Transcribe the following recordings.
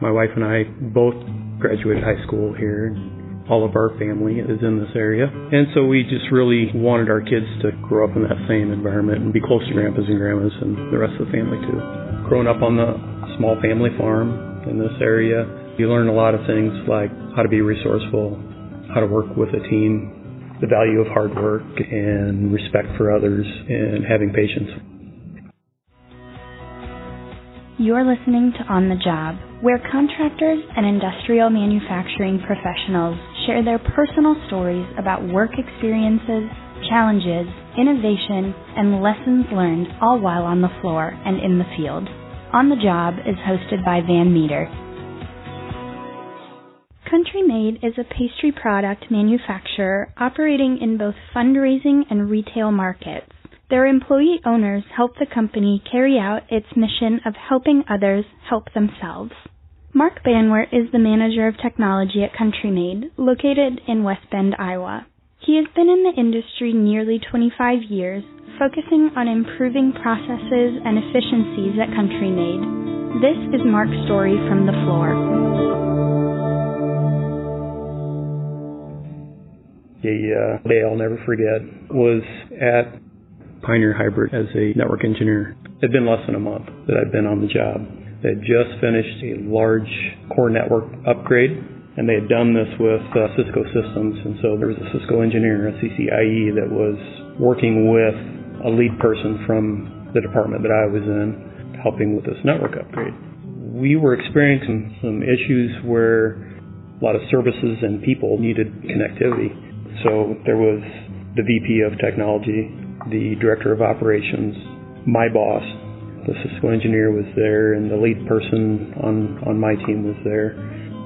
My wife and I both graduated high school here. All of our family is in this area. And so we just really wanted our kids to grow up in that same environment and be close to grandpas and grandmas and the rest of the family too. Growing up on the small family farm in this area, you learn a lot of things like how to be resourceful, how to work with a team, the value of hard work and respect for others and having patience. You're listening to On the Job, where contractors and industrial manufacturing professionals share their personal stories about work experiences, challenges, innovation, and lessons learned all while on the floor and in the field. On the Job is hosted by Van Meter. Country Maid is a pastry product manufacturer operating in both fundraising and retail markets. Their employee owners help the company carry out its mission of helping others help themselves. Marc Banwart is the manager of technology at Country Maid, located in West Bend, Iowa. He has been in the industry nearly 25 years, focusing on improving processes and efficiencies at Country Maid. This is Marc's story from the floor. A uh, day I'll never forget was at Pioneer Hybrid as a network engineer. It had been less than a month that I'd been on the job. They had just finished a large core network upgrade, and they had done this with uh, Cisco systems. And so there was a Cisco engineer, a CCIE, that was working with a lead person from the department that I was in, helping with this network upgrade. We were experiencing some issues where a lot of services and people needed connectivity. So there was the VP of technology the director of operations, my boss, the Cisco engineer was there, and the lead person on, on my team was there.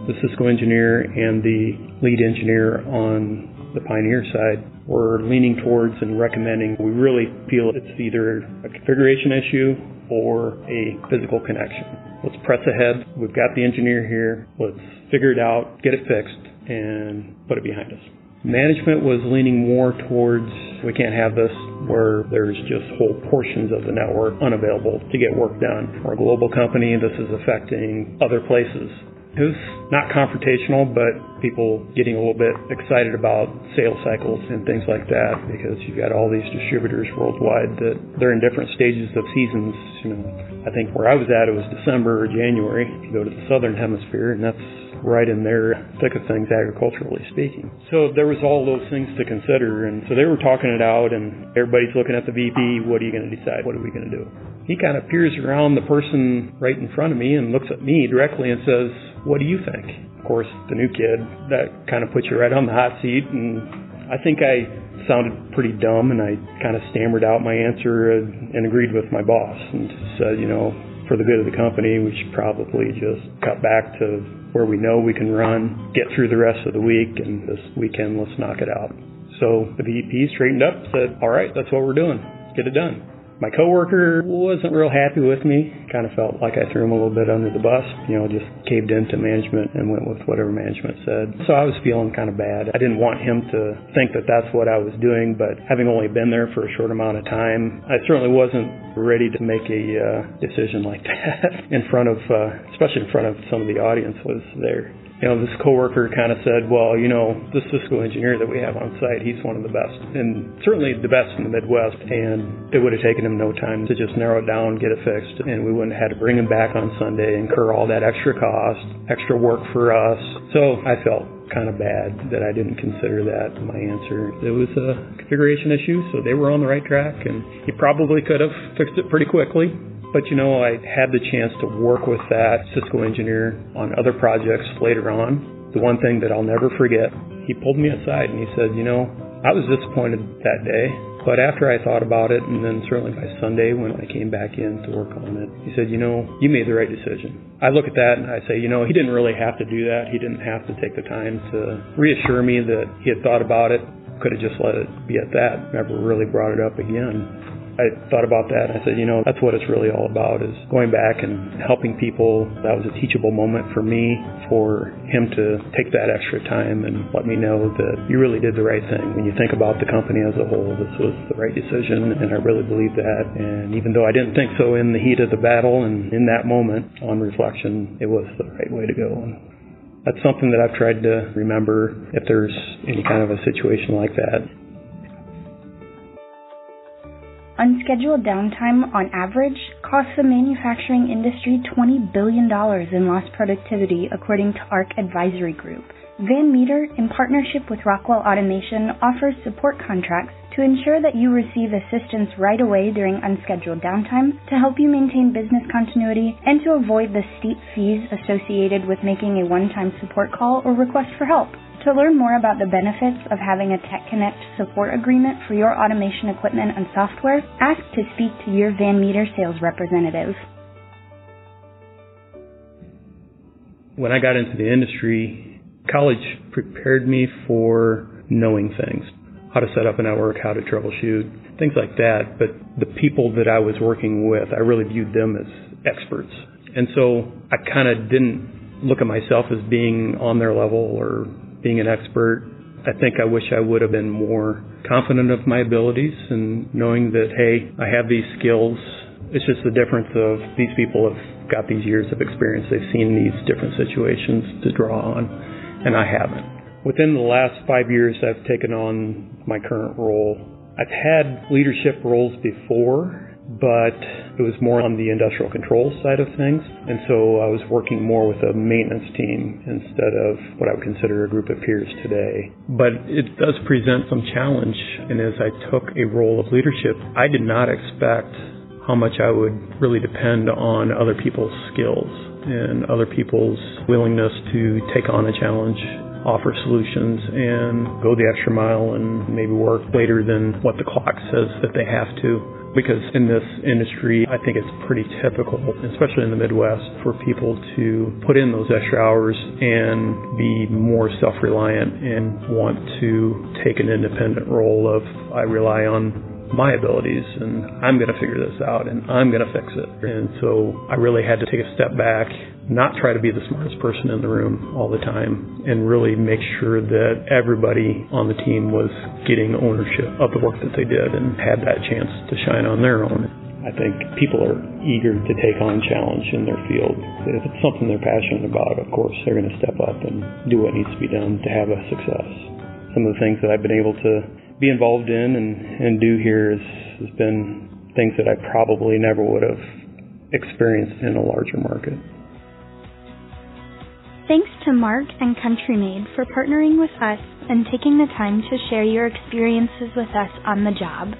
The Cisco engineer and the lead engineer on the Pioneer side were leaning towards and recommending we really feel it's either a configuration issue or a physical connection. Let's press ahead. We've got the engineer here. Let's figure it out, get it fixed, and put it behind us. Management was leaning more towards we can't have this where there's just whole portions of the network unavailable to get work done. We're a global company. This is affecting other places. It was not confrontational, but people getting a little bit excited about sales cycles and things like that because you've got all these distributors worldwide that they're in different stages of seasons. You know, I think where I was at, it was December or January. You go to the southern hemisphere, and that's right in their thick of things agriculturally speaking. So there was all those things to consider and so they were talking it out and everybody's looking at the VP, what are you going to decide? What are we going to do? He kind of peers around the person right in front of me and looks at me directly and says, what do you think? Of course, the new kid, that kind of puts you right on the hot seat and I think I sounded pretty dumb and I kind of stammered out my answer and, and agreed with my boss and said, you know, for the good of the company, we should probably just cut back to where we know we can run, get through the rest of the week, and this weekend let's knock it out. So the VP straightened up, said, all right, that's what we're doing. Let's get it done. My coworker wasn't real happy with me. Kind of felt like I threw him a little bit under the bus. You know, just caved into management and went with whatever management said. So I was feeling kind of bad. I didn't want him to think that that's what I was doing, but having only been there for a short amount of time, I certainly wasn't ready to make a uh, decision like that in front of, uh, especially in front of some of the audience was there you know, this coworker kind of said, well, you know, this Cisco engineer that we have on site, he's one of the best, and certainly the best in the Midwest. And it would have taken him no time to just narrow it down, get it fixed, and we wouldn't have had to bring him back on Sunday, incur all that extra cost, extra work for us. So I felt kind of bad that I didn't consider that my answer. It was a configuration issue, so they were on the right track, and he probably could have fixed it pretty quickly. But you know, I had the chance to work with that Cisco engineer on other projects later on. The one thing that I'll never forget, he pulled me aside and he said, you know, I was disappointed that day, but after I thought about it, and then certainly by Sunday when I came back in to work on it, he said, you know, you made the right decision. I look at that and I say, you know, he didn't really have to do that. He didn't have to take the time to reassure me that he had thought about it. Could have just let it be at that. Never really brought it up again. I thought about that and I said, you know, that's what it's really all about is going back and helping people. That was a teachable moment for me, for him to take that extra time and let me know that you really did the right thing. When you think about the company as a whole, this was the right decision and I really believe that. And even though I didn't think so in the heat of the battle and in that moment on reflection, it was the right way to go. That's something that I've tried to remember if there's any kind of a situation like that. Unscheduled downtime, on average, costs the manufacturing industry $20 billion in lost productivity, according to ARC Advisory Group. Van Meter, in partnership with Rockwell Automation, offers support contracts to ensure that you receive assistance right away during unscheduled downtime, to help you maintain business continuity, and to avoid the steep fees associated with making a one-time support call or request for help. To learn more about the benefits of having a TechConnect support agreement for your automation equipment and software, ask to speak to your Van Meter sales representative. When I got into the industry, college prepared me for knowing things how to set up a network, how to troubleshoot, things like that. But the people that I was working with, I really viewed them as experts. And so I kind of didn't look at myself as being on their level or being an expert. I think I wish I would have been more confident of my abilities and knowing that, hey, I have these skills. It's just the difference of these people have got these years of experience. They've seen these different situations to draw on, and I haven't. Within the last five years, I've taken on my current role. I've had leadership roles before, but it was more on the industrial control side of things. And so I was working more with a maintenance team instead of what I would consider a group of peers today. But it does present some challenge. And as I took a role of leadership, I did not expect how much I would really depend on other people's skills and other people's willingness to take on a challenge offer solutions and go the extra mile and maybe work later than what the clock says that they have to. Because in this industry, I think it's pretty typical, especially in the Midwest, for people to put in those extra hours and be more self reliant and want to take an independent role of, I rely on my abilities and I'm going to figure this out and I'm going to fix it. And so I really had to take a step back, not try to be the smartest person in the room all the time, and really make sure that everybody on the team was getting ownership of the work that they did and had that chance to shine on their own. I think people are eager to take on challenge in their field. If it's something they're passionate about, of course, they're going to step up and do what needs to be done to have a success. Some of the things that I've been able to be involved in and, and do here has, has been things that I probably never would have experienced in a larger market. Thanks to Marc and Country Maid for partnering with us and taking the time to share your experiences with us on the job.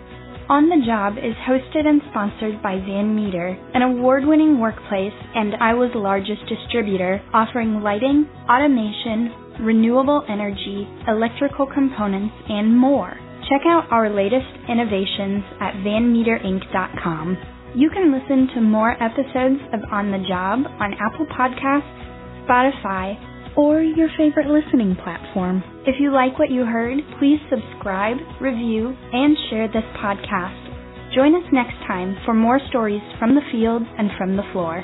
On the Job is hosted and sponsored by Van Meter, an award winning workplace and Iowa's largest distributor offering lighting, automation, renewable energy, electrical components, and more. Check out our latest innovations at vanmeterinc.com. You can listen to more episodes of On the Job on Apple Podcasts, Spotify, or your favorite listening platform. If you like what you heard, please subscribe, review, and share this podcast. Join us next time for more stories from the field and from the floor.